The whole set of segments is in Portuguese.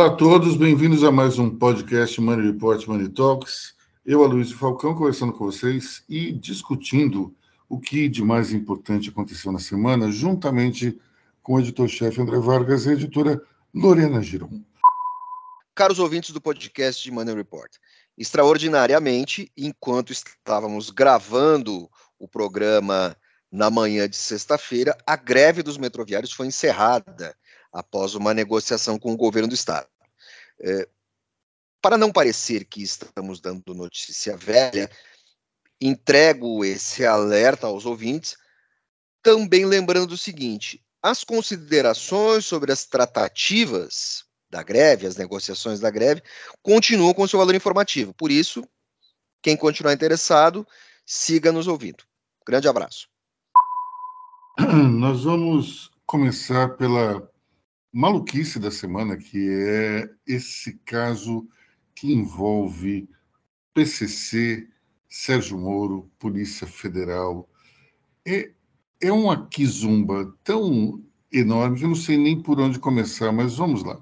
Olá a todos, bem-vindos a mais um podcast Money Report Money Talks. Eu, Aloysio Falcão, conversando com vocês e discutindo o que de mais importante aconteceu na semana, juntamente com o editor-chefe André Vargas e a editora Lorena Giron. Caros ouvintes do podcast de Money Report, extraordinariamente, enquanto estávamos gravando o programa na manhã de sexta-feira, a greve dos metroviários foi encerrada após uma negociação com o governo do estado. É, para não parecer que estamos dando notícia velha, entrego esse alerta aos ouvintes, também lembrando o seguinte: as considerações sobre as tratativas da greve, as negociações da greve, continuam com seu valor informativo. Por isso, quem continuar interessado, siga nos ouvindo. Grande abraço. Nós vamos começar pela maluquice da semana, que é esse caso que envolve PCC, Sérgio Moro, Polícia Federal. É, é uma quizumba tão enorme que eu não sei nem por onde começar, mas vamos lá.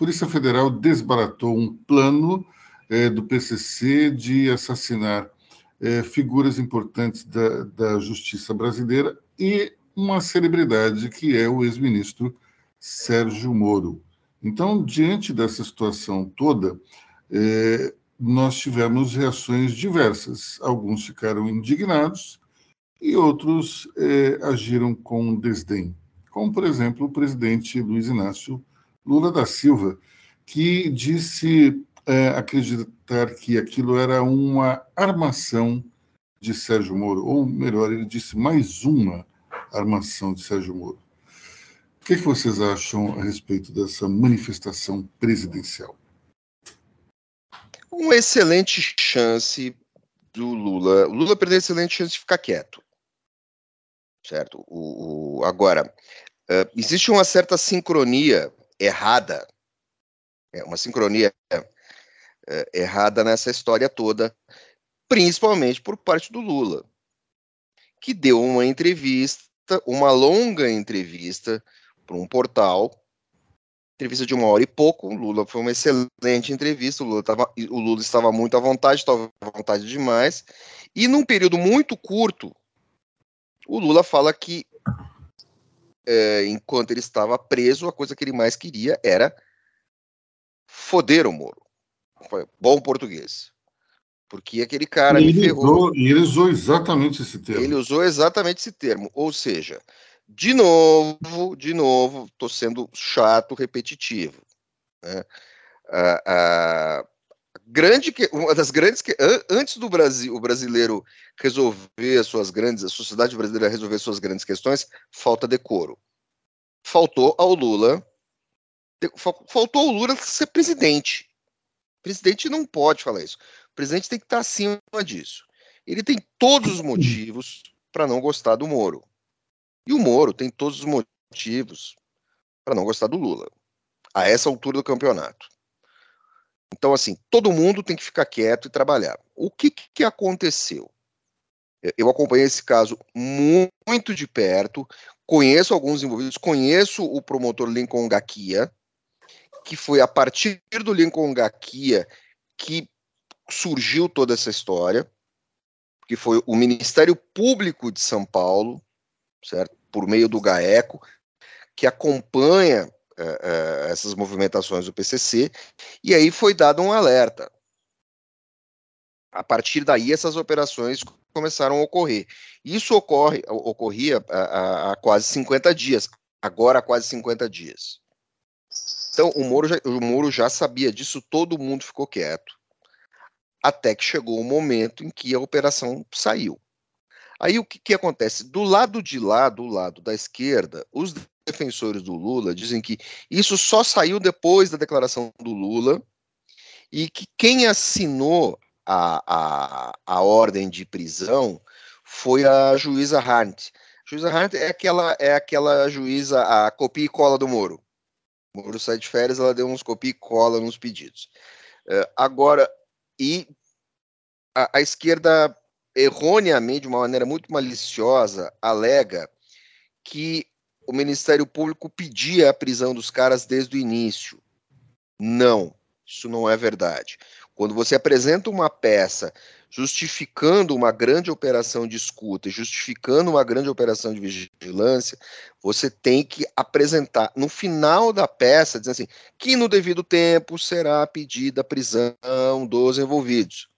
Polícia Federal desbaratou um plano é, do PCC de assassinar é, figuras importantes da, da justiça brasileira e uma celebridade que é o ex-ministro Sérgio Moro. Então, diante dessa situação toda, é, nós tivemos reações diversas. Alguns ficaram indignados e outros agiram com desdém, como, por exemplo, o presidente Luiz Inácio Lula da Silva, que disse é, acreditar que aquilo era uma armação de Sérgio Moro, ou melhor, ele disse mais uma armação de Sérgio Moro. O que, que vocês acham a respeito dessa manifestação presidencial? Uma excelente chance do Lula. O Lula perdeu excelente chance de ficar quieto. Certo? O, o agora, uh, existe uma certa sincronia errada, é, uma sincronia uh, errada nessa história toda, principalmente por parte do Lula, que deu uma entrevista, uma longa entrevista para um portal. Entrevista de uma hora e pouco. O Lula foi uma excelente entrevista. O Lula, tava, o Lula estava muito à vontade, estava à vontade demais. E num período muito curto, o Lula fala que é, enquanto ele estava preso, a coisa que ele mais queria era foder o Moro. Foi bom português. Porque aquele cara ele ferrou. Usou, ele usou exatamente esse termo. Ele usou exatamente esse termo. Ou seja, de novo, de novo, estou sendo chato, repetitivo. Né? A, a, grande que, uma das grandes que antes do Brasil, o brasileiro resolver suas grandes, a sociedade brasileira resolver suas grandes questões, falta decoro. Faltou ao Lula, faltou ao Lula ser presidente. O presidente não pode falar isso. O presidente tem que estar acima disso. Ele tem todos os motivos para não gostar do Moro. E o Moro tem todos os motivos para não gostar do Lula, a essa altura do campeonato. Então, assim, todo mundo tem que ficar quieto e trabalhar. O que, que aconteceu? Eu acompanhei esse caso muito de perto, conheço alguns envolvidos, conheço o promotor Lincoln Gakia, que foi a partir do Lincoln Gakia que surgiu toda essa história, que foi o Ministério Público de São Paulo, certo? por meio do GAECO, que acompanha essas movimentações do PCC, e aí foi dado um alerta. A partir daí, essas operações começaram a ocorrer. Isso ocorre, ocorria há, há quase 50 dias, agora há quase 50 dias. Então, o Moro, já, o Moro já sabia disso, todo mundo ficou quieto. Até que chegou o momento em que a operação saiu. Aí o que, que acontece? Do lado de lá, do lado da esquerda, os defensores do Lula dizem que isso só saiu depois da declaração do Lula e que quem assinou a, a, a ordem de prisão foi a juíza Harnt. A juíza Harnt é aquela, é aquela juíza, a copia e cola do Moro. O Moro sai de férias, ela deu uns copia e cola nos pedidos. Uh, agora, e a, a esquerda erroneamente, de uma maneira muito maliciosa, alega que o Ministério Público pedia a prisão dos caras desde o início. Não, isso não é verdade. Quando você apresenta uma peça justificando uma grande operação de escuta e justificando uma grande operação de vigilância, você tem que apresentar no final da peça, dizendo assim, que no devido tempo será pedida a prisão dos envolvidos.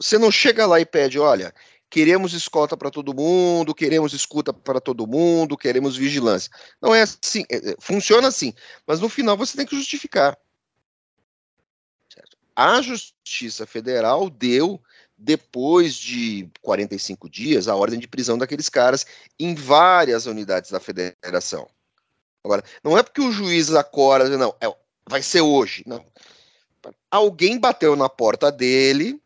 Você não chega lá e pede, olha, queremos escolta para todo mundo, queremos escuta para todo mundo, queremos vigilância. Não é assim, é, é, funciona assim, mas no final você tem que justificar. Certo? A Justiça Federal deu depois de 45 dias, a ordem de prisão daqueles caras em várias unidades da federação. Agora, não é porque o juiz acorda, não, é, vai ser hoje. Não. Alguém bateu na porta dele,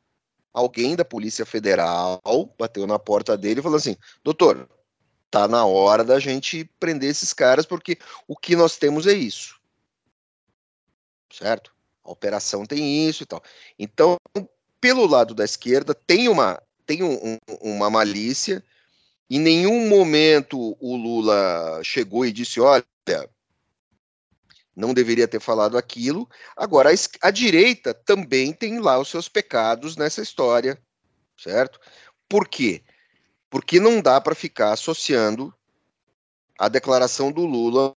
alguém da Polícia Federal bateu na porta dele e falou assim: doutor, tá na hora da gente prender esses caras, porque o que nós temos é isso. Certo? A operação tem isso e tal. Então, pelo lado da esquerda, tem uma, tem um, um, uma malícia. Em nenhum momento o Lula chegou e disse: olha, não deveria ter falado aquilo. Agora, a, a, direita também tem lá os seus pecados nessa história, certo? Por quê? Porque não dá para ficar associando a declaração do Lula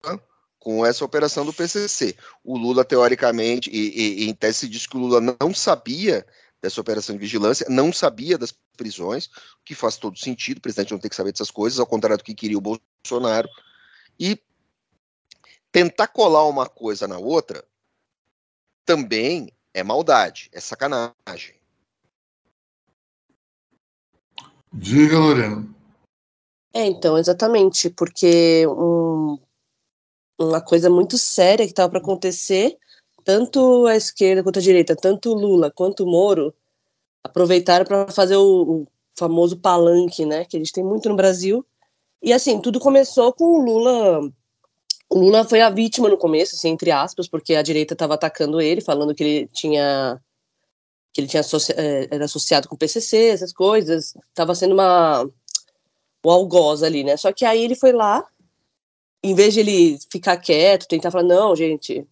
com essa operação do PCC. O Lula, teoricamente, e, e, e em tese se diz que o Lula não sabia dessa operação de vigilância, não sabia das prisões, o que faz todo sentido, o presidente não tem que saber dessas coisas, ao contrário do que queria o Bolsonaro, e tentar colar uma coisa na outra também é maldade, é sacanagem. Diga, Lorena. É, então, exatamente, porque um, uma coisa muito séria que estava para acontecer tanto a esquerda quanto a direita, tanto Lula quanto Moro, aproveitaram para fazer o, o, famoso palanque, né, que a gente tem muito no Brasil. E assim, tudo começou com o Lula. O Lula foi a vítima no começo, assim, entre aspas, porque a direita estava atacando ele, falando que ele tinha que ele tinha. É, era associado com o PCC, essas coisas, estava sendo uma o algoz ali, né? Só que aí ele foi lá, em vez de ele ficar quieto, tentar falar não, gente,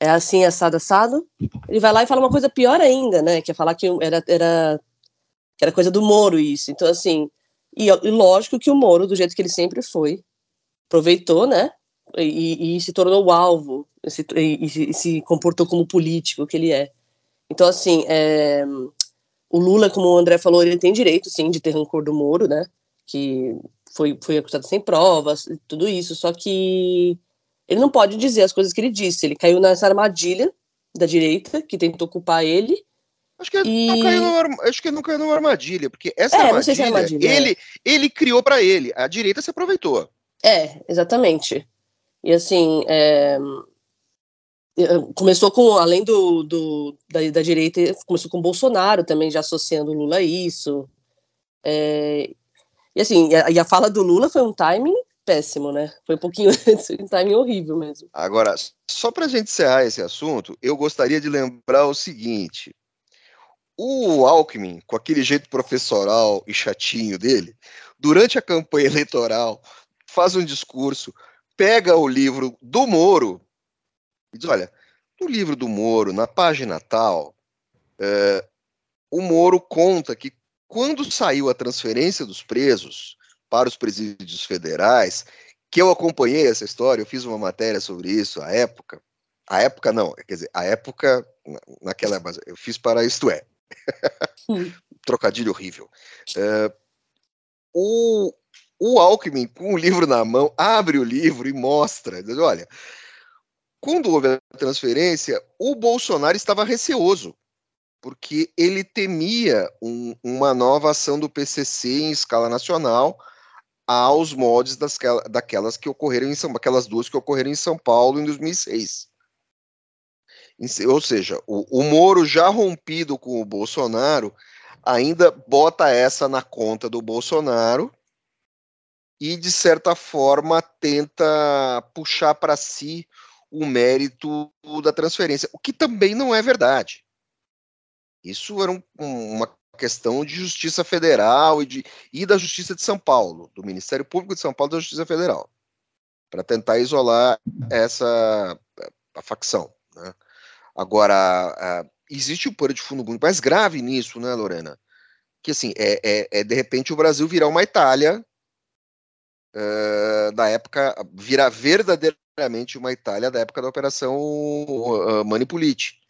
é assim, assado, assado. Ele vai lá e fala uma coisa pior ainda, né? Que é falar que era, era, que era coisa do Moro isso. Então, assim, e, e, lógico que o Moro, do jeito que ele sempre foi, aproveitou, né? E, e se tornou o alvo, se, e, e, se comportou como político que ele é. Então, assim, é, o Lula, como o André falou, ele tem direito, sim, de ter rancor do Moro, né? Que foi, foi acusado sem provas, tudo isso. Só que ele não pode dizer as coisas que ele disse. Ele caiu nessa armadilha da direita, que tentou culpar ele. Acho que, e... não caiu numa, acho que ele não caiu numa armadilha, porque essa é, armadilha, se é armadilha, ele, é. ele criou para ele. A direita se aproveitou. É, exatamente. E assim, é... começou com, além do, do da, da, direita, começou com Bolsonaro também, já associando Lula a isso. É... E assim, e a, e a fala do Lula foi um timing péssimo, né? Foi um pouquinho um timing horrível mesmo. Agora, só para a gente encerrar esse assunto, eu gostaria de lembrar o seguinte: o Alckmin, com aquele jeito professoral e chatinho dele, durante a campanha eleitoral, faz um discurso, pega o livro do Moro e diz: olha, no livro do Moro, na página tal, é, o Moro conta que quando saiu a transferência dos presos, para os presídios federais, que eu acompanhei essa história, eu fiz uma matéria sobre isso à época. A época não, quer dizer, a época naquela, eu fiz para isto é. Trocadilho horrível. Uh, o, o Alckmin, com o livro na mão, abre o livro e mostra, diz, olha, quando houve a transferência, o Bolsonaro estava receoso, porque ele temia um, uma nova ação do PCC em escala nacional, aos moldes das, daquelas que ocorreram em São aquelas duas que ocorreram em São Paulo em 2006. Ou seja, o, o Moro já rompido com o Bolsonaro ainda bota essa na conta do Bolsonaro e de certa forma tenta puxar para si o mérito da transferência, o que também não é verdade. Isso era um, uma questão de justiça federal e, de, e da justiça de São Paulo, do Ministério Público de São Paulo e da Justiça Federal, para tentar isolar essa a facção. Né? Agora, existe um pano de fundo muito mais grave nisso, né, Lorena? Que assim, é, é, é de repente o Brasil virar uma Itália da época, virar verdadeiramente uma Itália da época da Operação uh, Manipulite.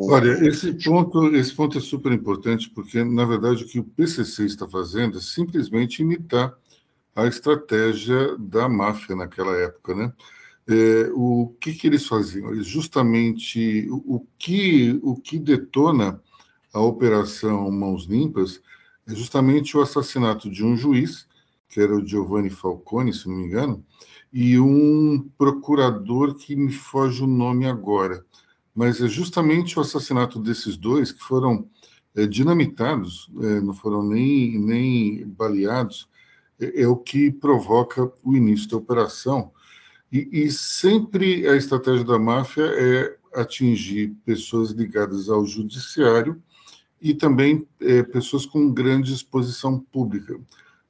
Olha, esse ponto, esse ponto é super importante porque, na verdade, o que o PCC está fazendo é simplesmente imitar a estratégia da máfia naquela época, né? É, o que, que eles faziam? Eles justamente o, que o que detona a operação Mãos Limpas é justamente o assassinato de um juiz, que era o Giovanni Falcone, se não me engano, e um procurador que me foge o nome agora mas é justamente o assassinato desses dois que foram é, dinamitados, é, não foram nem, nem baleados, é, é, o que provoca o início da operação. E, e, sempre a estratégia da máfia é atingir pessoas ligadas ao judiciário e também é, pessoas com grande exposição pública.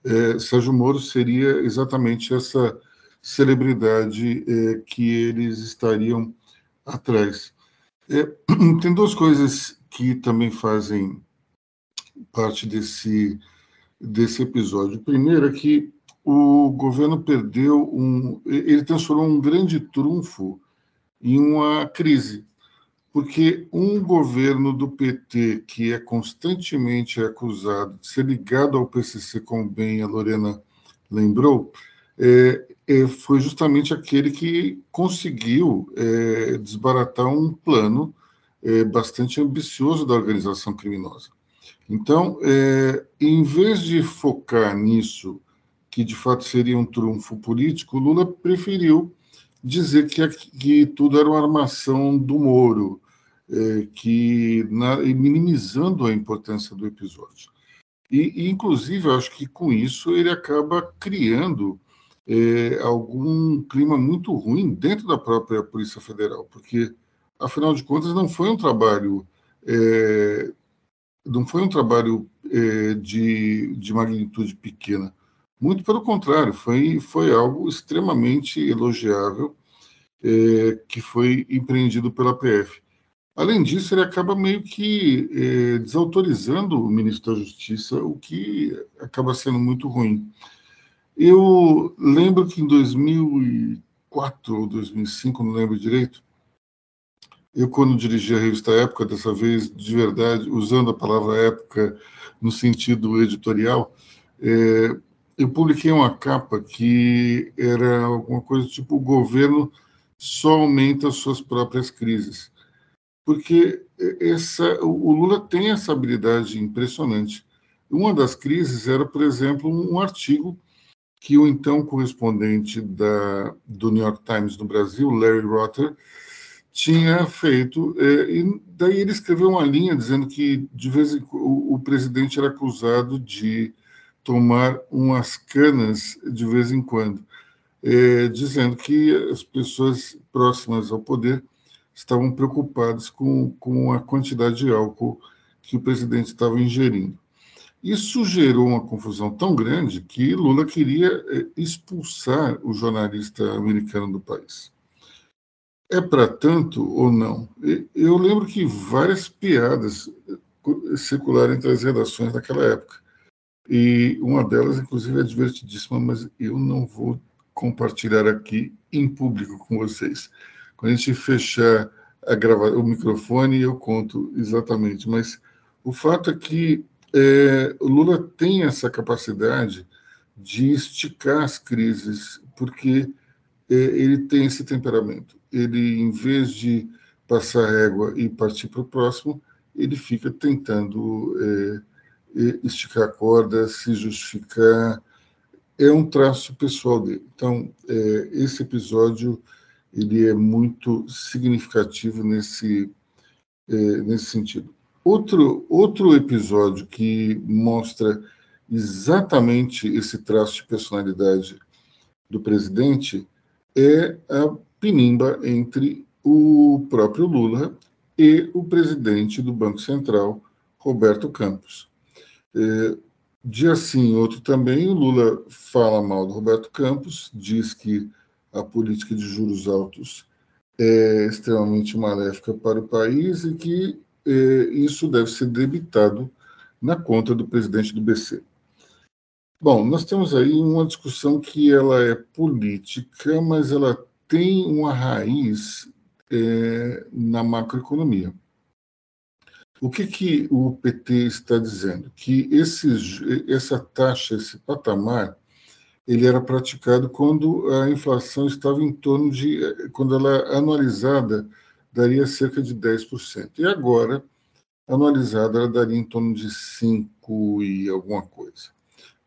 É, Sérgio Moro seria exatamente essa celebridade é, que eles estariam atrás. É, tem duas coisas que também fazem parte desse, desse episódio. Primeiro é que o governo perdeu um. Ele transformou um grande trunfo em uma crise. Porque um governo do PT que é constantemente acusado de ser ligado ao PCC, como bem a Lorena lembrou, é, é, foi justamente aquele que conseguiu é, desbaratar um plano é, bastante ambicioso da organização criminosa. Então, é, em vez de focar nisso, que de fato seria um trunfo político, Lula preferiu dizer que, que tudo era uma armação do Moro, é, que na, minimizando a importância do episódio. E, e, inclusive, eu acho que com isso ele acaba criando é, algum clima muito ruim dentro da própria Polícia Federal, porque, afinal de contas, não foi um trabalho é, não foi um trabalho é, de, de magnitude pequena. Muito pelo contrário, foi, foi algo extremamente elogiável é, que foi empreendido pela PF. Além disso, ele acaba meio que é, desautorizando o ministro da Justiça, o que acaba sendo muito ruim. Eu lembro que em 2004 ou 2005, não lembro direito, eu, quando dirigi a revista Época, dessa vez, de verdade, usando a palavra época no sentido editorial, é, eu publiquei uma capa que era alguma coisa tipo: o governo só aumenta as suas próprias crises. Porque essa, o Lula tem essa habilidade impressionante. Uma das crises era, por exemplo, um artigo que o então correspondente da, do New York Times no Brasil, Larry Rotter, tinha feito. É, e daí ele escreveu uma linha dizendo que de vez em, o, o presidente era acusado de tomar umas canas de vez em quando, é, dizendo que as pessoas próximas ao poder estavam preocupadas com, com a quantidade de álcool que o presidente estava ingerindo. Isso gerou uma confusão tão grande que Lula queria eh, expulsar o jornalista americano do país. É para tanto ou não? Eu lembro que várias piadas eh, circularam entre as redações naquela época. E uma delas, inclusive, é divertidíssima, mas eu não vou compartilhar aqui em público com vocês. Quando a gente fechar a gravar o microfone, eu conto exatamente. Mas o fato é que é, o Lula tem essa capacidade de esticar as crises, porque é, ele tem esse temperamento. Ele, em vez de passar régua e partir para o próximo, ele fica tentando é, é, esticar a corda, se justificar. É um traço pessoal dele. Então, é, esse episódio ele é muito significativo nesse, é, nesse sentido. Outro, outro episódio que mostra exatamente esse traço de personalidade do presidente é a pinimba entre o próprio Lula e o presidente do Banco Central, Roberto Campos. É, dia sim, outro também, o Lula fala mal do Roberto Campos, diz que a política de juros altos é extremamente maléfica para o país e que é, isso deve ser debitado na conta do presidente do BC. Bom, nós temos aí uma discussão que ela é política, mas ela tem uma raiz é, na macroeconomia. O que, que o PT está dizendo? Que esse, essa taxa, esse patamar, ele era praticado quando a inflação estava em torno de, quando ela anualizada daria cerca de 10%. E agora, anualizada, ela daria em torno de 5 e alguma coisa.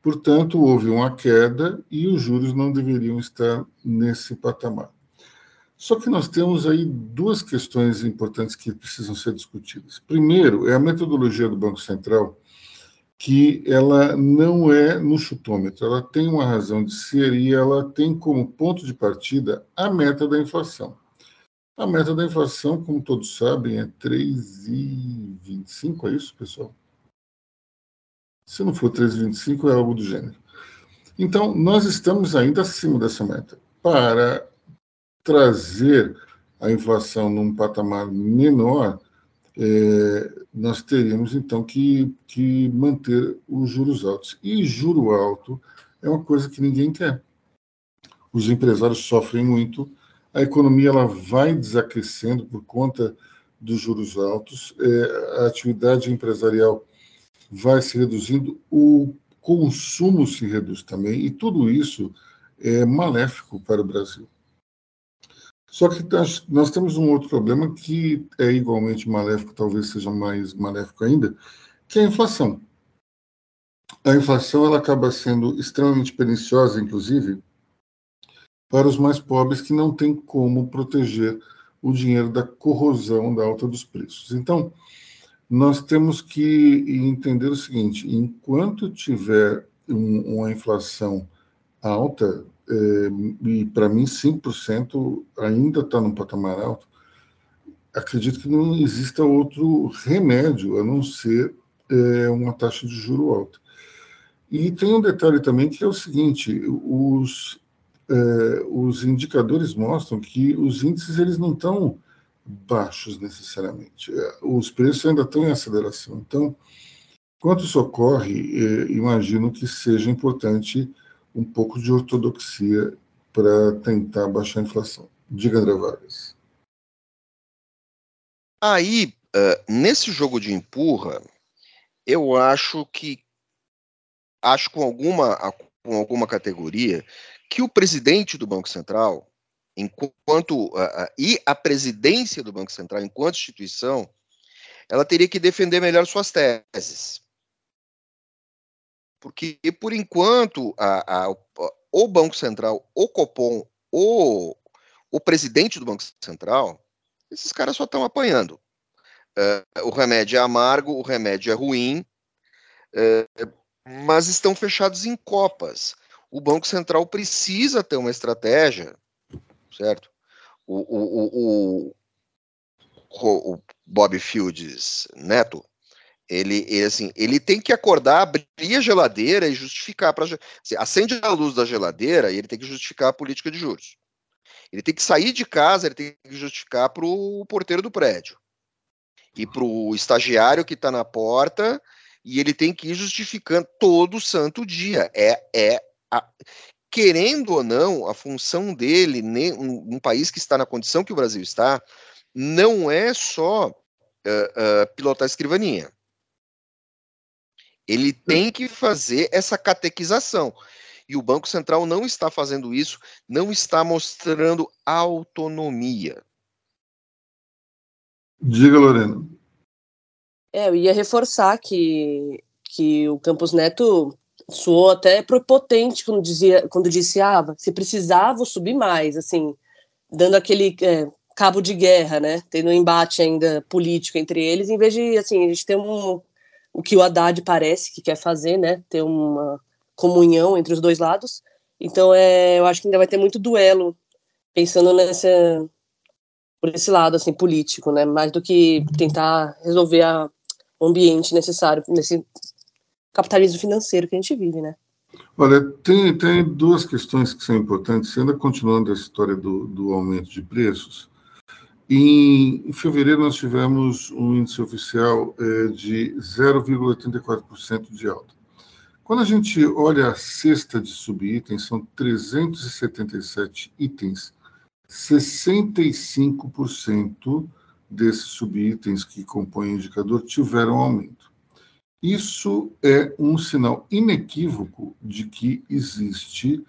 Portanto, houve uma queda e os juros não deveriam estar nesse patamar. Só que nós temos aí duas questões importantes que precisam ser discutidas. Primeiro, é a metodologia do Banco Central, que ela não é no chutômetro, ela tem uma razão de ser e ela tem como ponto de partida a meta da inflação. A meta da inflação, como todos sabem, é 3,25, é isso, pessoal? Se não for 3,25, é algo do gênero. Então, nós estamos ainda acima dessa meta. Para trazer a inflação num patamar menor, é, nós teríamos então que, que manter os juros altos. E juro alto é uma coisa que ninguém quer. Os empresários sofrem muito, a economia ela vai desaquecendo por conta dos juros altos, é, a atividade empresarial vai se reduzindo, o consumo se reduz também, e tudo isso é maléfico para o Brasil. Só que nós, nós temos um outro problema que é igualmente maléfico, talvez seja mais maléfico ainda, que é a inflação. A inflação ela acaba sendo extremamente perniciosa, inclusive, para os mais pobres que não têm como proteger o dinheiro da corrosão da alta dos preços. Então, nós temos que entender o seguinte: enquanto tiver um, uma inflação alta, é, e para mim 5% ainda está num patamar alto, acredito que não exista outro remédio a não ser é, uma taxa de juro alta. E tem um detalhe também que é o seguinte: os, é, os indicadores mostram que os índices eles não estão baixos necessariamente. Os preços ainda estão em aceleração. Então, quando isso ocorre, imagino que seja importante um pouco de ortodoxia para tentar baixar a inflação. Diga, André Vargas. Aí, uh, nesse jogo de empurra, eu acho que acho com alguma com alguma categoria que o presidente do Banco Central, enquanto uh, e a presidência do Banco Central enquanto instituição, ela teria que defender melhor suas teses. Porque, por enquanto, a, a, o Banco Central, o Copom, o, o presidente do Banco Central, esses caras só estão apanhando. Uh, o remédio é amargo, o remédio é ruim, uh, mas estão fechados em copas. O Banco Central precisa ter uma estratégia, certo? O, o, o, o, o Bob Fields Neto, ele, ele, assim, ele tem que acordar, abrir a geladeira e justificar para assim, acende a luz da geladeira e ele tem que justificar a política de juros. Ele tem que sair de casa, ele tem que justificar para o porteiro do prédio e para o estagiário que está na porta e ele tem que ir justificando todo santo dia. É, é a, querendo ou não, a função dele, num, país que está na condição que o Brasil está, não é só uh, uh, pilotar a escrivaninha ele tem que fazer essa catequização. E o Banco Central não está fazendo isso, não está mostrando autonomia. Diga, Lorena. É, eu ia reforçar que, que o Campos Neto soou até prepotente quando, dizia, quando disse, ah, se precisar, vou subir mais, assim, dando aquele é, cabo de guerra, né, tendo um embate ainda político entre eles, em vez de, assim, a gente ter um, o que o Haddad parece que quer fazer, né? Ter uma comunhão entre os dois lados. Então, é, eu acho que ainda vai ter muito duelo pensando nessa por esse lado assim político, né? Mais do que tentar resolver a, o ambiente necessário nesse capitalismo financeiro que a gente vive, né? Olha, tem, tem duas questões que são importantes, ainda continuando a história do, do aumento de preços. Em, fevereiro, nós tivemos um índice oficial é, de 0,84% de alta. Quando a gente olha a cesta de subitens, são 377 itens, 65% desses subitens que compõem o indicador tiveram aumento. Isso é um sinal inequívoco de que existe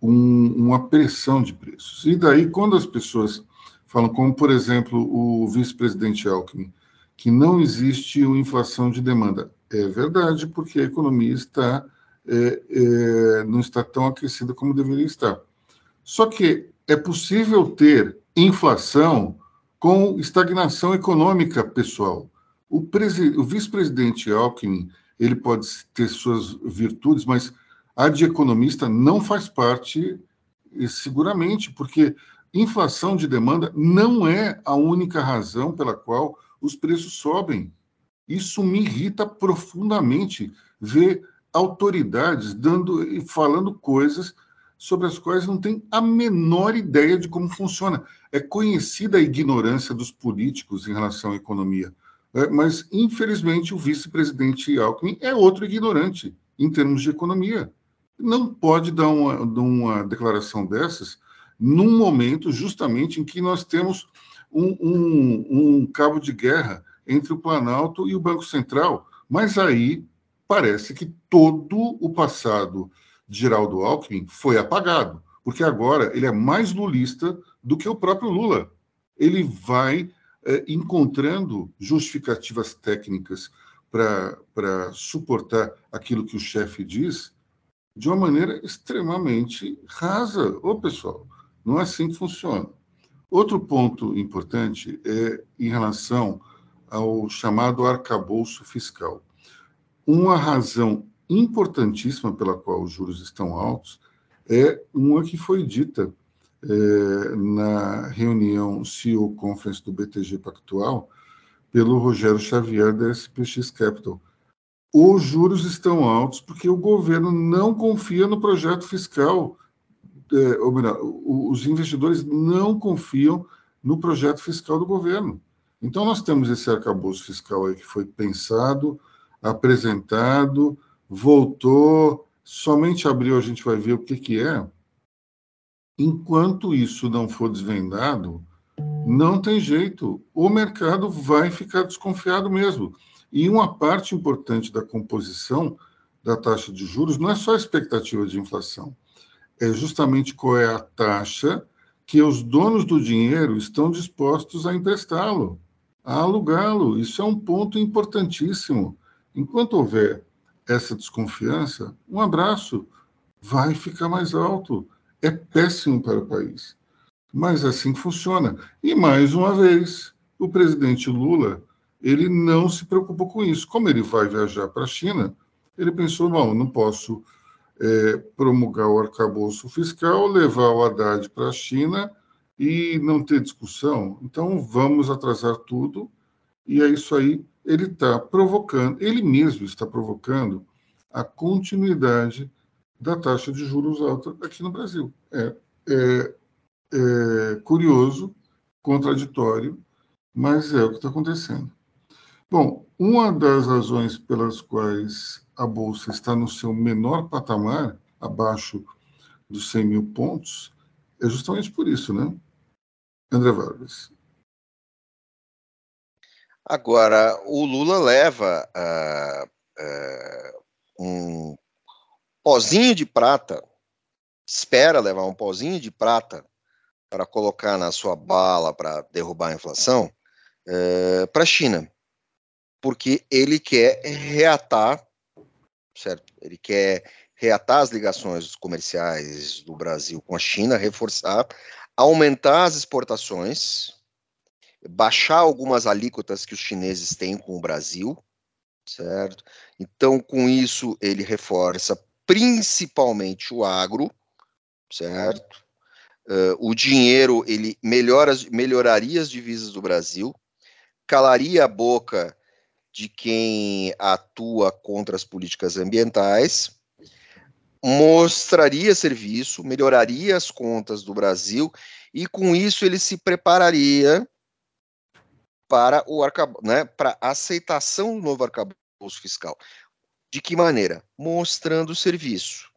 um, uma pressão de preços. E daí, quando as pessoas falam, como por exemplo o vice-presidente Alckmin, que não existe uma inflação de demanda. É verdade, porque a economia está, é, é, não está tão aquecida como deveria estar. Só que é possível ter inflação com estagnação econômica, pessoal. O, o vice-presidente Alckmin, ele pode ter suas virtudes, mas a de economista não faz parte, seguramente, porque inflação de demanda não é a única razão pela qual os preços sobem. Isso me irrita profundamente ver autoridades dando e falando coisas sobre as quais não tem a menor ideia de como funciona. É conhecida a ignorância dos políticos em relação à economia, é, mas infelizmente o vice-presidente Alckmin é outro ignorante em termos de economia. Não pode dar uma, uma declaração dessas num momento justamente em que nós temos um, um, um cabo de guerra entre o Planalto e o Banco Central. Mas aí parece que todo o passado de Geraldo Alckmin foi apagado, porque agora ele é mais lulista do que o próprio Lula. Ele vai é, encontrando justificativas técnicas para suportar aquilo que o chefe diz de uma maneira extremamente rasa. Ô, pessoal, não é assim que funciona. Outro ponto importante é em relação ao chamado arcabouço fiscal. Uma razão importantíssima pela qual os juros estão altos é uma que foi dita é, na reunião CEO Conference do BTG Pactual pelo Rogério Xavier da SPX Capital. Os juros estão altos porque o governo não confia no projeto fiscal ou melhor, os investidores não confiam no projeto fiscal do governo. Então, nós temos esse arcabouço fiscal aí que foi pensado, apresentado, voltou, somente abril a gente vai ver o que, que é. Enquanto isso não for desvendado, não tem jeito. O mercado vai ficar desconfiado mesmo. E uma parte importante da composição da taxa de juros não é só a expectativa de inflação é justamente qual é a taxa que os donos do dinheiro estão dispostos a emprestá-lo, a alugá-lo. Isso é um ponto importantíssimo. Enquanto houver essa desconfiança, um abraço vai ficar mais alto. É péssimo para o país. Mas assim funciona. E mais uma vez, o presidente Lula, ele não se preocupou com isso. Como ele vai viajar para a China, ele pensou: não, não posso é, promulgar o arcabouço fiscal, levar o Haddad para a China e não ter discussão. Então, vamos atrasar tudo, e é isso aí. Ele está provocando, ele mesmo está provocando a continuidade da taxa de juros alta aqui no Brasil. É, é, é curioso, contraditório, mas é o que está acontecendo. Bom, uma das razões pelas quais a Bolsa está no seu menor patamar, abaixo dos 100 mil pontos, é justamente por isso, né? André Vargas. Agora, o Lula leva uh, uh, um pozinho de prata, espera levar um pozinho de prata para colocar na sua bala para derrubar a inflação uh, para a China porque ele quer reatar, certo? Ele quer reatar as ligações comerciais do Brasil com a China, reforçar, aumentar as exportações, baixar algumas alíquotas que os chineses têm com o Brasil, certo? Então, com isso, ele reforça principalmente o agro, certo? Uh, o dinheiro ele melhora, melhoraria as divisas do Brasil, calaria a boca de quem atua contra as políticas ambientais, mostraria serviço, melhoraria as contas do Brasil e com isso ele se prepararia para o né, para aceitação do novo arcabouço fiscal. De que maneira? Mostrando serviço,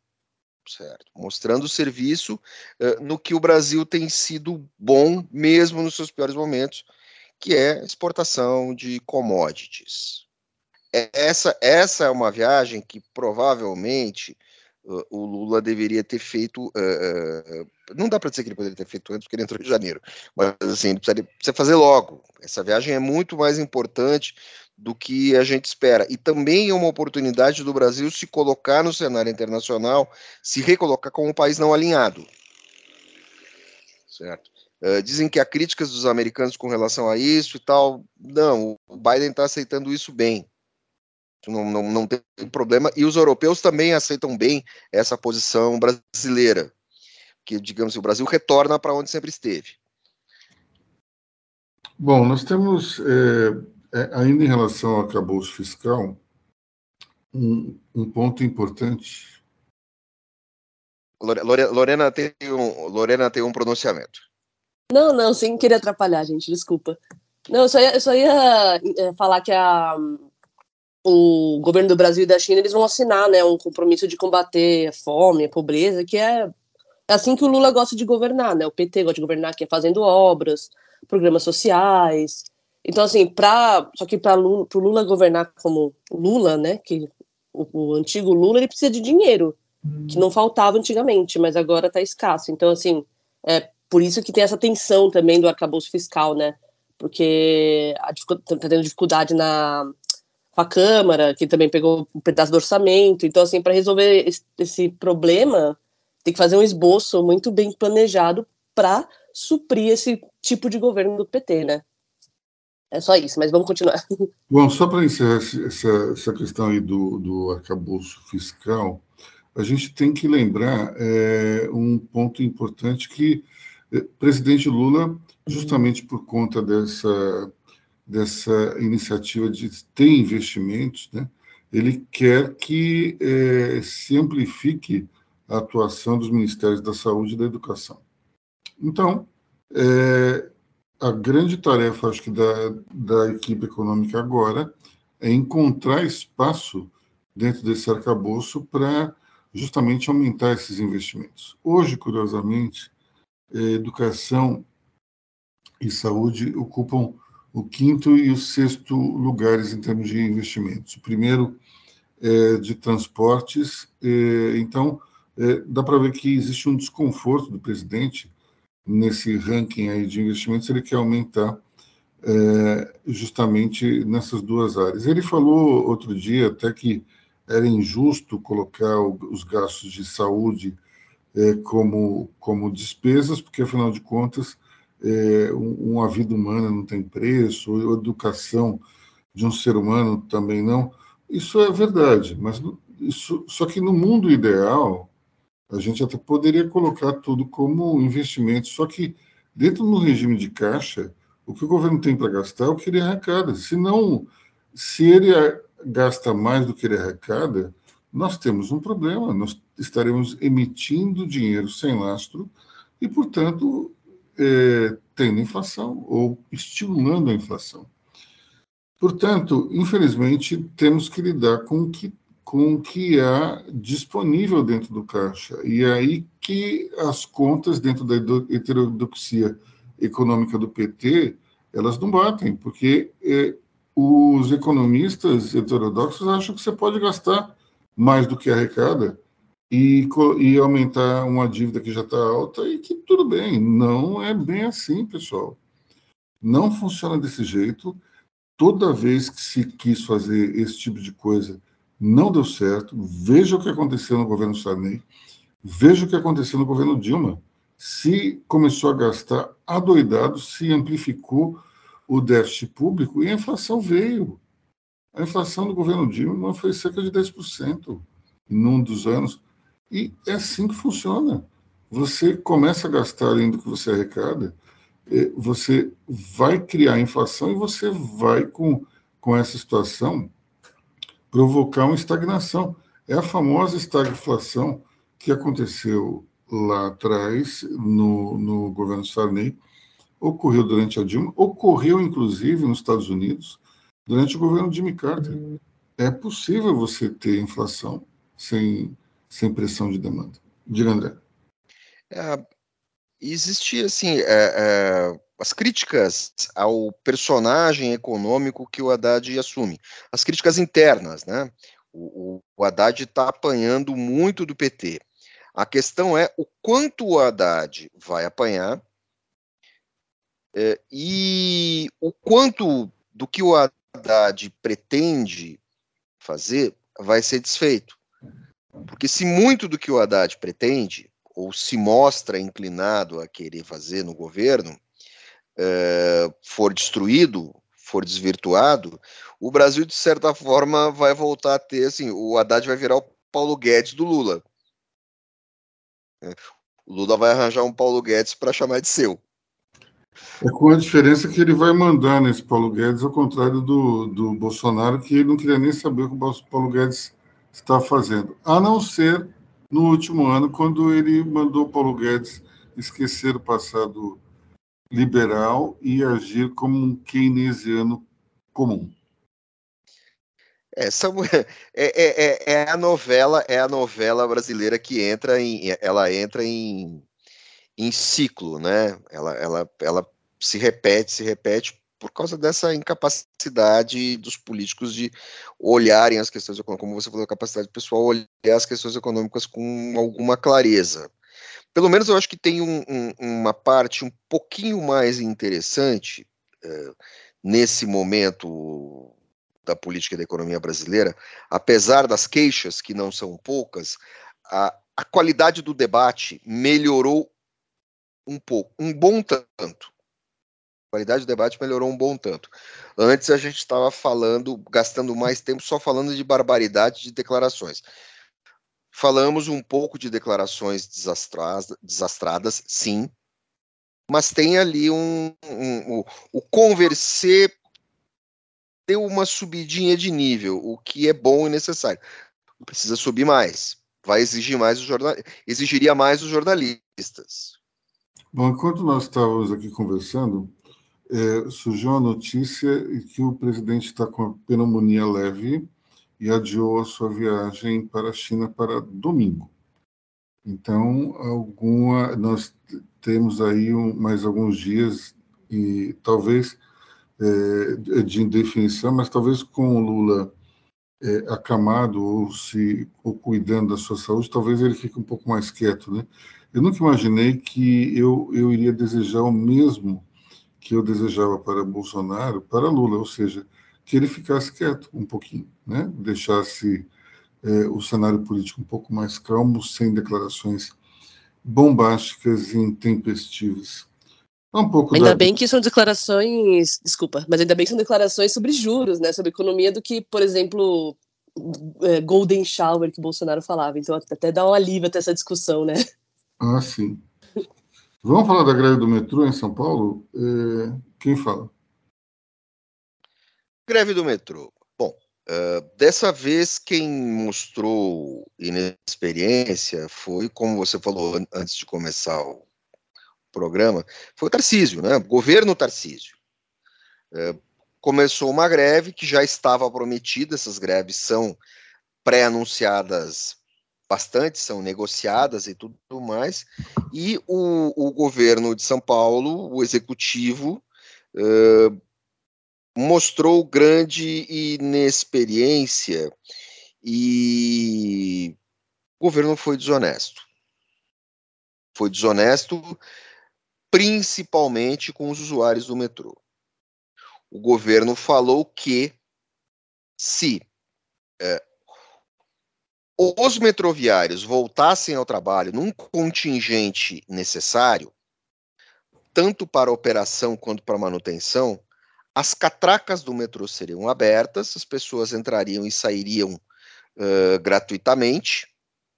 certo? Mostrando serviço uh, no que o Brasil tem sido bom, mesmo nos seus piores momentos, que é exportação de commodities. Essa, essa é uma viagem que provavelmente uh, o Lula deveria ter feito. Uh, não dá para dizer que ele poderia ter feito antes, porque ele entrou em janeiro, mas assim, ele precisa, precisa fazer logo. Essa viagem é muito mais importante do que a gente espera. E também é uma oportunidade do Brasil se colocar no cenário internacional, se recolocar como um país não alinhado. Certo? Uh, dizem que há críticas dos americanos com relação a isso e tal. Não, o Biden está aceitando isso bem não, não, não tem problema, e os europeus também aceitam bem essa posição brasileira, que, digamos, o Brasil retorna para onde sempre esteve. Bom, nós temos, é, ainda em relação ao acabouço fiscal, um, um ponto importante. Lorena tem, um, Lorena tem um pronunciamento. Não, não, sem querer atrapalhar, gente, desculpa. Não, eu só ia, eu só ia é, falar que a, o governo do Brasil e da China eles vão assinar né, um compromisso de combater a fome, a pobreza, que é, é assim que o Lula gosta de governar, né? O PT gosta de governar, que é fazendo obras, programas sociais. Então, assim, pra, só que para o Lula governar como Lula, né? Que o, o, antigo Lula ele precisa de dinheiro, que não faltava antigamente, mas agora está escasso. Então, assim, é por isso que tem essa tensão também do arcabouço fiscal, né? Porque está tendo dificuldade na com a Câmara, que também pegou um pedaço do orçamento. Então, assim, para resolver esse, esse, problema, tem que fazer um esboço muito bem planejado para suprir esse tipo de governo do PT, né? É só isso, mas vamos continuar. Bom, só para encerrar essa, essa questão aí do, do arcabouço fiscal, a gente tem que lembrar é, um ponto importante que presidente Lula, justamente por conta dessa dessa iniciativa de ter investimentos, né, ele quer que é, se amplifique a atuação dos Ministérios da Saúde e da Educação. Então, é, a grande tarefa, acho que, da, da equipe econômica agora é encontrar espaço dentro desse arcabouço para justamente aumentar esses investimentos. Hoje, curiosamente, educação e saúde ocupam o quinto e o sexto lugares em termos de investimentos. O primeiro é de transportes, é, então é, dá para ver que existe um desconforto do presidente nesse ranking aí de investimentos, ele quer aumentar é, justamente nessas duas áreas. Ele falou outro dia até que era injusto colocar os gastos de saúde é, como, como despesas, porque afinal de contas é, uma vida humana não tem preço, a educação de um ser humano também não. Isso é verdade, mas isso, só que no mundo ideal, a gente até poderia colocar tudo como investimento, só que dentro do regime de caixa, o que o governo tem para gastar é o que ele arrecada. Se não, se ele gasta mais do que ele arrecada, nós temos um problema, nós estaremos emitindo dinheiro sem lastro e, portanto, é, tendo inflação ou estimulando a inflação. Portanto, infelizmente, temos que lidar com o que, com o que há disponível dentro do caixa. E é aí que as contas dentro da heterodoxia econômica do PT, elas não batem, porque é, os economistas heterodoxos acham que você pode gastar mais do que arrecada e, e aumentar uma dívida que já está alta e que tudo bem. Não é bem assim, pessoal. Não funciona desse jeito. Toda vez que se quis fazer esse tipo de coisa, não deu certo. Veja o que aconteceu no governo Sarney. Veja o que aconteceu no governo Dilma. Se começou a gastar adoidado, se amplificou o déficit público e a inflação veio. A inflação do governo Dilma foi cerca de 10% num dos anos. E é assim que funciona. Você começa a gastar além do que você arrecada, você vai criar inflação e você vai, com com essa situação, provocar uma estagnação. É a famosa estagflação que aconteceu lá atrás, no, no governo Sarney, ocorreu durante a Dilma, ocorreu inclusive nos Estados Unidos durante o governo Jimmy Carter. É possível você ter inflação sem, sem pressão de demanda. Diga, André. É, existia, assim, é, é, as críticas ao personagem econômico que o Haddad assume, as críticas internas, né? O, o Haddad está apanhando muito do PT. A questão é o quanto o Haddad vai apanhar é, e o quanto do que o Haddad pretende fazer vai ser desfeito. Porque se muito do que o Haddad pretende, ou se mostra inclinado a querer fazer no governo, é, for destruído, for desvirtuado, o Brasil, de certa forma, vai voltar a ter, assim, o Haddad vai virar o Paulo Guedes do Lula. É, o Lula vai arranjar um Paulo Guedes para chamar de seu. É com a diferença que ele vai mandar nesse Paulo Guedes, ao contrário do, do Bolsonaro, que ele não queria nem saber o que o Paulo Guedes está fazendo. A não ser no último ano, quando ele mandou Paulo Guedes esquecer o passado liberal e agir como um keynesiano comum. Essa é, é, é, é, a novela, é a novela brasileira que entra em, ela entra em, em ciclo, né? Ela, ela, ela se repete, se repete por causa dessa incapacidade dos políticos de olharem as questões econômicas, como você falou, a capacidade pessoal olhar as questões econômicas com alguma clareza. Pelo menos eu acho que tem um, um, uma parte um pouquinho mais interessante é, nesse momento da política e da economia brasileira, apesar das queixas, que não são poucas, a, a qualidade do debate melhorou um pouco, um bom tanto. A qualidade do debate melhorou um bom tanto. Antes a gente estava falando, gastando mais tempo só falando de barbaridade de declarações. Falamos um pouco de declarações desastradas, desastradas sim, mas tem ali um, um, um o converser deu uma subidinha de nível, o que é bom e necessário. Precisa subir mais. Vai exigir mais os jornal... exigiria mais os jornalistas. Bom, enquanto nós estávamos aqui conversando, é, surgiu a notícia que o presidente está com a pneumonia leve e adiou a sua viagem para a China para domingo. Então, alguma, nós temos aí um, mais alguns dias e talvez é, de indefinição, mas talvez com o Lula é, acamado ou se ou cuidando da sua saúde, talvez ele fique um pouco mais quieto, né? Eu nunca imaginei que eu, eu iria desejar o mesmo que eu desejava para Bolsonaro, para Lula, ou seja, que ele ficasse quieto um pouquinho, né? Deixasse é, o cenário político um pouco mais calmo, sem declarações bombásticas e intempestivas. Um pouco ainda da... bem que são declarações, desculpa, mas ainda bem que são declarações sobre juros, né, sobre economia, do que, por exemplo, é, Golden Shower que Bolsonaro falava. Então até dá um alívio até essa discussão, né? Ah, sim. Vamos falar da greve do metrô em São Paulo? É, quem fala? Greve do metrô. Bom, uh, dessa vez quem mostrou inexperiência foi, como você falou antes de começar o programa, foi o Tarcísio, né? Governo Tarcísio. É, começou uma greve que já estava prometida, essas greves são pré-anunciadas bastante, são negociadas e tudo mais, e o, o governo de São Paulo, o executivo, mostrou grande inexperiência e o governo foi desonesto. Foi desonesto principalmente com os usuários do metrô. O governo falou que se os metroviários voltassem ao trabalho num contingente necessário, tanto para operação quanto para manutenção, as catracas do metrô seriam abertas, as pessoas entrariam e sairiam uh, gratuitamente,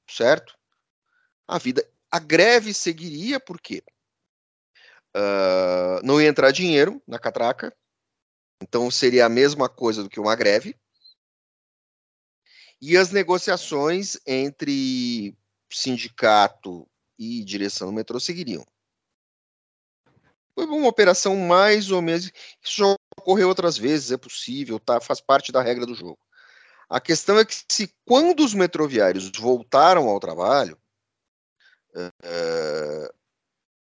certo? A vida, a greve seguiria por quê? Uh, não ia entrar dinheiro na catraca, Então seria a mesma coisa do que uma greve. E as negociações entre sindicato e direção do metrô seguiriam. Foi uma operação mais ou menos. Isso já ocorreu outras vezes, é possível, tá? Faz parte da regra do jogo. A questão é que se quando os metroviários voltaram ao trabalho, uh,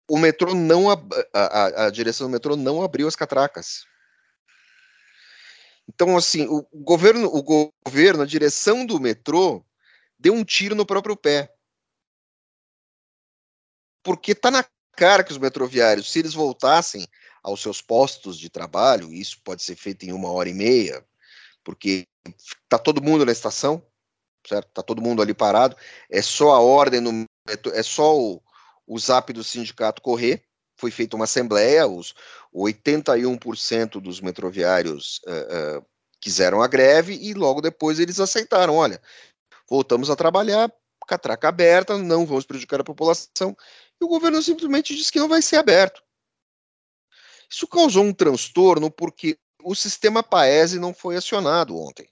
o metrô não a, a, a, direção do metrô não abriu as catracas. Então, assim, o governo, o governo, a direção do metrô deu um tiro no próprio pé. Porque tá na cara que os metroviários, se eles voltassem aos seus postos de trabalho, isso pode ser feito em uma hora e meia, porque tá todo mundo na estação, certo? Tá todo mundo ali parado, é só a ordem no é só o, o zap do sindicato correr, foi feita uma assembleia, os 81% dos metroviários uh, uh, quiseram a greve e logo depois eles aceitaram, olha, voltamos a trabalhar, catraca aberta, não vamos prejudicar a população, e o governo simplesmente disse que não vai ser aberto. Isso causou um transtorno porque o sistema Paese não foi acionado ontem.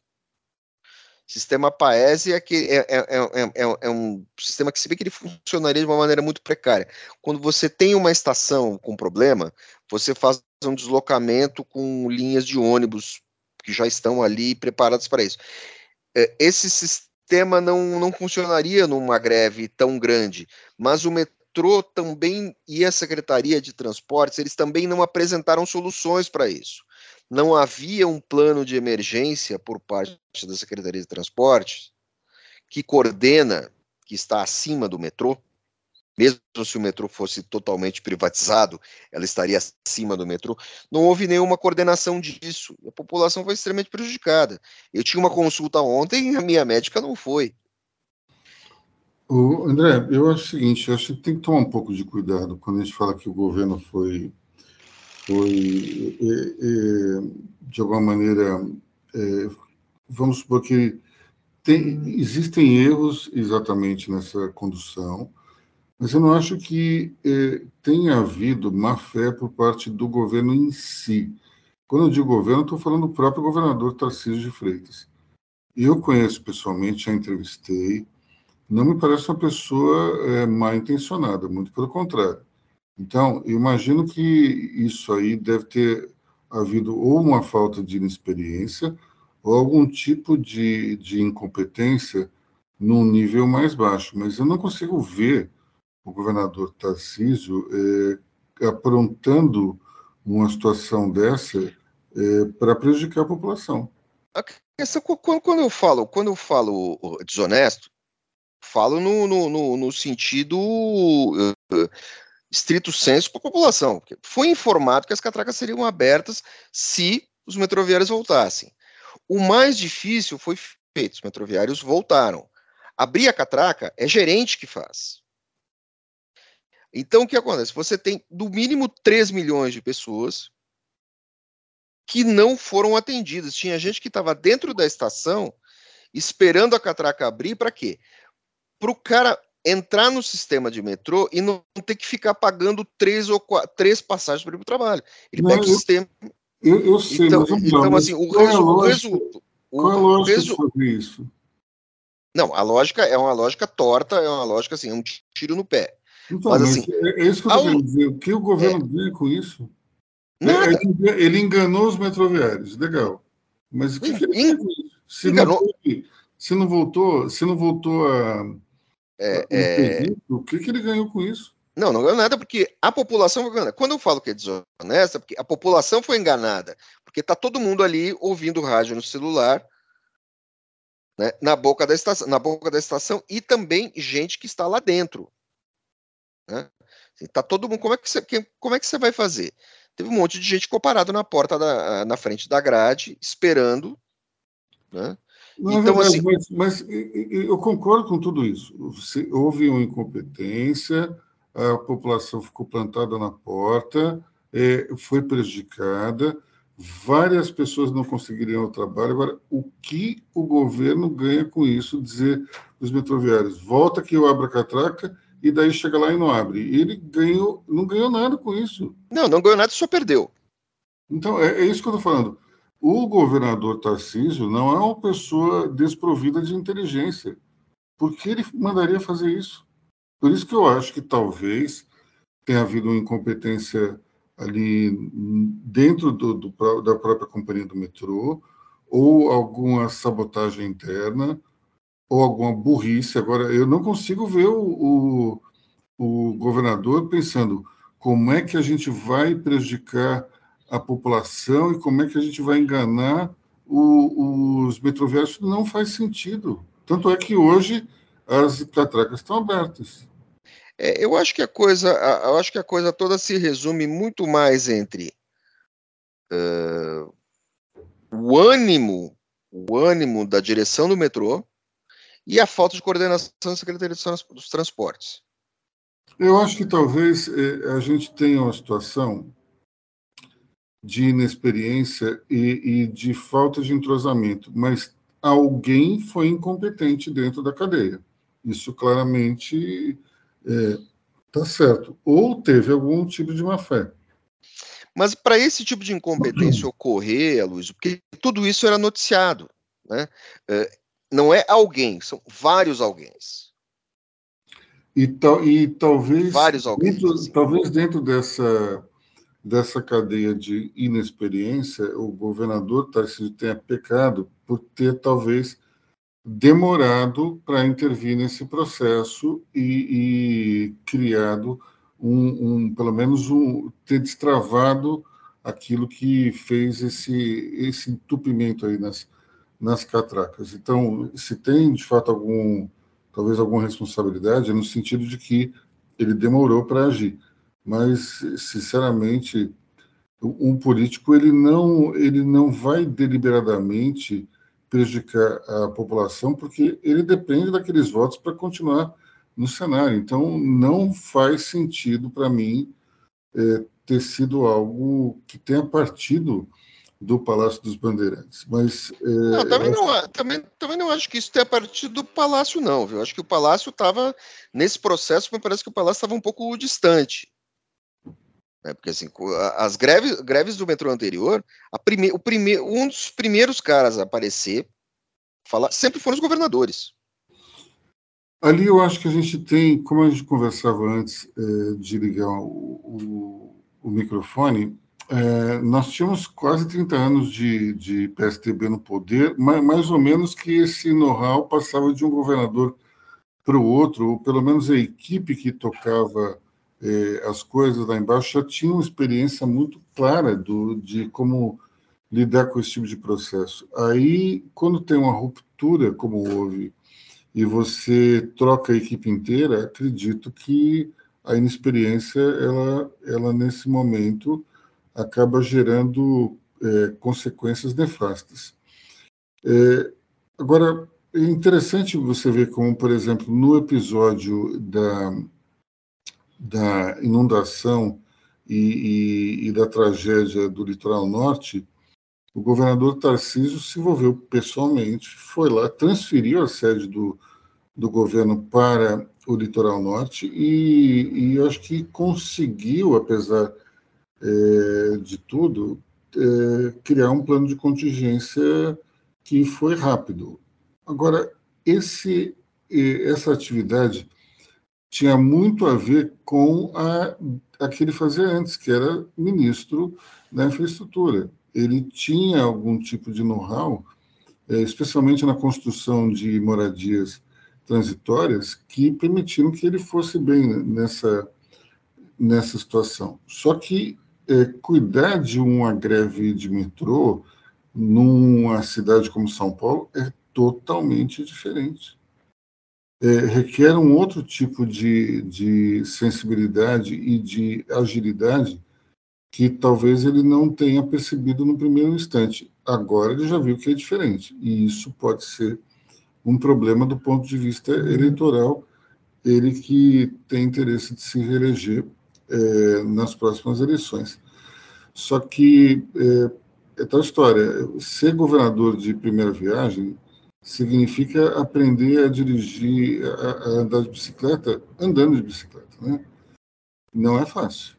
Sistema Paese é, que é, é, é, é, um sistema que se vê que ele funcionaria de uma maneira muito precária. Quando você tem uma estação com problema, você faz um deslocamento com linhas de ônibus que já estão ali preparadas para isso. Esse sistema não, não funcionaria numa greve tão grande, mas o metrô também e a Secretaria de Transportes, eles também não apresentaram soluções para isso. Não havia um plano de emergência por parte da Secretaria de Transportes que coordena, que está acima do metrô, mesmo se o metrô fosse totalmente privatizado, ela estaria acima do metrô. Não houve nenhuma coordenação disso. A população foi extremamente prejudicada. Eu tinha uma consulta ontem e a minha médica não foi. O André, eu acho o seguinte, eu acho que tem que tomar um pouco de cuidado quando a gente fala que o governo foi, foi é, é, de alguma maneira, é, vamos supor que tem, existem erros exatamente nessa condução, mas eu não acho que tenha havido má fé por parte do governo em si. Quando eu digo governo, estou falando do próprio governador Tarcísio de Freitas. Eu conheço pessoalmente, já entrevistei, não me parece uma pessoa mal intencionada, muito pelo contrário. Então, imagino que isso aí deve ter havido ou uma falta de inexperiência ou algum tipo de, de incompetência num nível mais baixo. Mas eu não consigo ver o governador Tarcísio é, aprontando uma situação dessa é, para prejudicar a população. quando eu falo, quando eu falo desonesto, falo no, no, no, sentido uh, estrito senso para a população. Foi informado que as catracas seriam abertas se os metroviários voltassem. O mais difícil foi feito, os metroviários voltaram. Abrir a catraca é gerente que faz. Então, o que acontece? Você tem, no mínimo, 3 milhões de pessoas que não foram atendidas. Tinha gente que estava dentro da estação esperando a catraca abrir para quê? para o cara entrar no sistema de metrô e não ter que ficar pagando três ou quatro, três passagens para ir para o trabalho. Ele não, pega eu, o sistema. Eu, eu sei, então, mas então assim, o, resu, é o resultado. Qual é a lógica resu... fazer isso? Não, a lógica é uma lógica torta, é uma lógica assim, é um tiro no pé. Então, mas, assim, é, é isso que eu estou querendo dizer. O que o governo é, ganha com isso? Nada. Ele, ele enganou os metroviários, legal. Mas o que, que ele isso? Se não, se não voltou, se não voltou a é, é... O que, que ele ganhou com isso? Não, não ganhou nada porque a população foi enganada. Quando eu falo que é desonesta, porque a população foi enganada. Porque está todo mundo ali ouvindo rádio no celular, né, na boca da estação, na boca da estação e também gente que está lá dentro. Né? Assim, tá todo mundo. Como é que você, como é que você vai fazer? Teve um monte de gente ficou parado na porta da, na frente da grade, esperando, né? Não, então, assim... mas, mas, eu concordo com tudo isso. Houve uma incompetência, a população ficou plantada na porta, é, foi prejudicada, várias pessoas não conseguiriam o trabalho. Agora, o que o governo ganha com isso? Dizer os metroviários, volta que eu abro a catraca e daí chega lá e não abre. Ele ganhou, não ganhou nada com isso. Não, não ganhou nada, só perdeu. Então, é, é isso que eu estou falando. O governador Tarcísio não é uma pessoa desprovida de inteligência. Por que ele mandaria fazer isso? Por isso que eu acho que talvez tenha havido uma incompetência ali dentro do, do, da própria companhia do metrô, ou alguma sabotagem interna, ou alguma burrice. Agora, eu não consigo ver o, o, o governador pensando como é que a gente vai prejudicar a população e como é que a gente vai enganar o, os metroviários. Não faz sentido. Tanto é que hoje as catracas estão abertas. É, eu acho que a coisa, eu acho que a coisa toda se resume muito mais entre uh, o ânimo, o ânimo da direção do metrô e a falta de coordenação da Secretaria dos Transportes. Eu acho que talvez eh, a gente tenha uma situação de inexperiência e, e, de falta de entrosamento, mas alguém foi incompetente dentro da cadeia. Isso claramente está é, certo. Ou teve algum tipo de má fé. Mas para esse tipo de incompetência ocorrer, Luiz, porque tudo isso era noticiado, né? É, não é alguém, são vários alguém. E, tal, e talvez vários alguém. Dentro, talvez dentro dessa dessa cadeia de inexperiência, o governador Tarcísio tenha pecado por ter talvez demorado para intervir nesse processo e, e criado um, um, pelo menos um, ter destravado aquilo que fez esse, esse entupimento aí nas, nas catracas. Então, se tem de fato algum, talvez alguma responsabilidade, é no sentido de que ele demorou para agir. Mas, sinceramente, um político ele não ele não vai deliberadamente prejudicar a população porque ele depende daqueles votos para continuar no cenário. Então, não faz sentido para mim é, ter sido algo que tenha partido do Palácio dos Bandeirantes. Mas é, não, também, não, também, também não acho que isso tenha partido do Palácio, não. Viu? Acho que o Palácio estava nesse processo, me parece que o Palácio estava um pouco distante. Né? Porque assim, as greves, greves do metrô anterior, prime, o prime, um dos primeiros caras a aparecer falar sempre foram os governadores. Ali eu acho que a gente tem, como a gente conversava antes é, de ligar o, o, o microfone, é, nós tínhamos quase 30 anos de, de PSTB no poder, mais, mais ou menos que esse know-how passava de um governador para o outro, ou pelo menos a equipe que tocava é, as coisas lá embaixo já tinha uma experiência muito clara do, de como lidar com esse tipo de processo. Aí, quando tem uma ruptura, como houve e você troca a equipe inteira, acredito que a inexperiência, ela, ela nesse momento, acaba gerando é, consequências nefastas. É, agora, é interessante você ver como, por exemplo, no episódio da, da inundação e, e, e da tragédia do litoral norte, o governador Tarcísio se envolveu pessoalmente, foi lá, transferiu a sede do, do governo para o litoral norte e, e acho que conseguiu, apesar é, de tudo, é, criar um plano de contingência que foi rápido. Agora, esse, essa atividade tinha muito a ver com a, a que ele fazia antes, que era ministro da infraestrutura ele tinha algum tipo de know-how, é, especialmente na construção de moradias transitórias, que permitiram que ele fosse bem nessa, nessa situação. Só que é, cuidar de uma greve de metrô numa cidade como São Paulo é totalmente diferente. É, requer um outro tipo de, de sensibilidade e de agilidade que talvez ele não tenha percebido no primeiro instante. Agora ele já viu que é diferente, e isso pode ser um problema do ponto de vista eleitoral, ele que tem interesse de se reeleger é, nas próximas eleições. Só que é, é tal história, ser governador de primeira viagem significa aprender a dirigir, a, a andar de bicicleta, andando de bicicleta, né? Não é fácil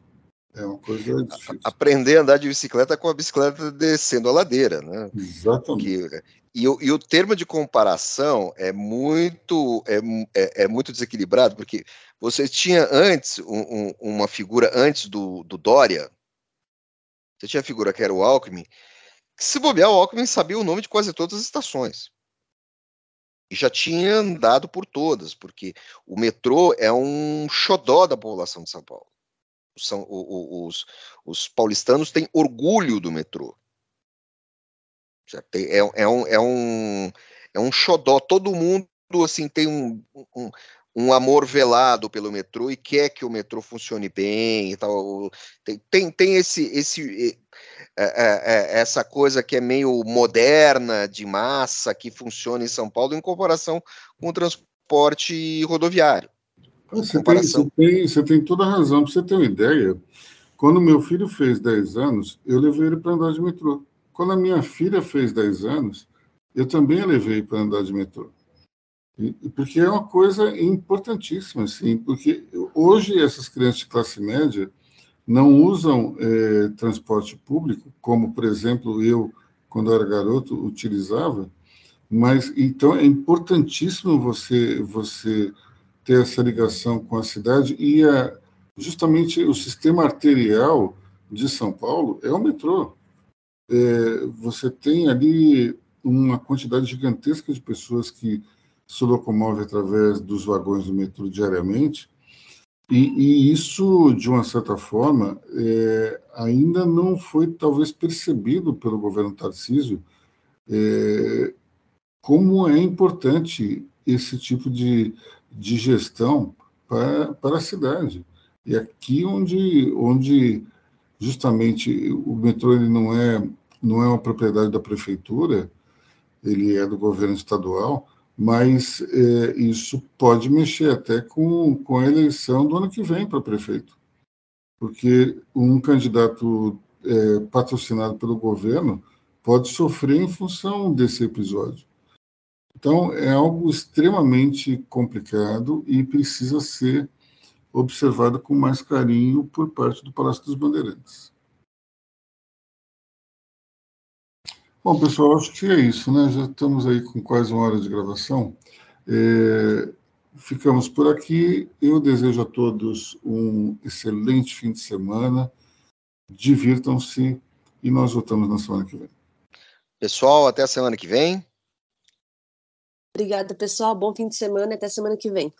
É uma coisa difícil. Aprender a andar de bicicleta com a bicicleta descendo a ladeira, né? Exatamente. Que, e, e, o termo de comparação é muito é, é, é muito desequilibrado, porque você tinha antes um, um, uma figura antes do, do Dória, você tinha a figura que era o Alckmin, que se bobear, o Alckmin sabia o nome de quase todas as estações. E já tinha andado por todas, porque o metrô é um xodó da população de São Paulo. São, os, os paulistanos têm orgulho do metrô. É, é, um, é, um, é um xodó. Todo mundo assim tem um, um, um, amor velado pelo metrô e quer que o metrô funcione bem e tal. Tem, tem, tem esse, esse, é, é, é, essa coisa que é meio moderna, de massa, que funciona em São Paulo, em comparação com o transporte rodoviário. Você, comparação... tem, você, tem, você tem toda a razão. Para você ter uma ideia, quando meu filho fez 10 anos, eu levei ele para andar de metrô. Quando a minha filha fez 10 anos, eu também a levei para andar de metrô. Porque é uma coisa importantíssima, assim, porque hoje essas crianças de classe média não usam é, transporte público, como, por exemplo, eu, quando era garoto, utilizava, mas então é importantíssimo você, você ter essa ligação com a cidade e a, justamente o sistema arterial de São Paulo é o metrô. É, você tem ali uma quantidade gigantesca de pessoas que se locomovem através dos vagões do metrô diariamente, e, e isso, de uma certa forma, é, ainda não foi talvez percebido pelo governo Tarcísio é, como é importante esse tipo de, de gestão para, para a cidade. E aqui onde, onde justamente o metrô ele não é não é uma propriedade da prefeitura, ele é do governo estadual, mas é, isso pode mexer até com, com a eleição do ano que vem para prefeito, porque um candidato é, patrocinado pelo governo pode sofrer em função desse episódio. Então, é algo extremamente complicado e precisa ser observado com mais carinho por parte do Palácio dos Bandeirantes. Bom, pessoal, acho que é isso, né? Já estamos aí com quase uma hora de gravação. É, ficamos por aqui. Eu desejo a todos um excelente fim de semana. Divirtam-se e nós voltamos na semana que vem. Pessoal, até a semana que vem. Obrigada, pessoal. Bom fim de semana e até semana que vem.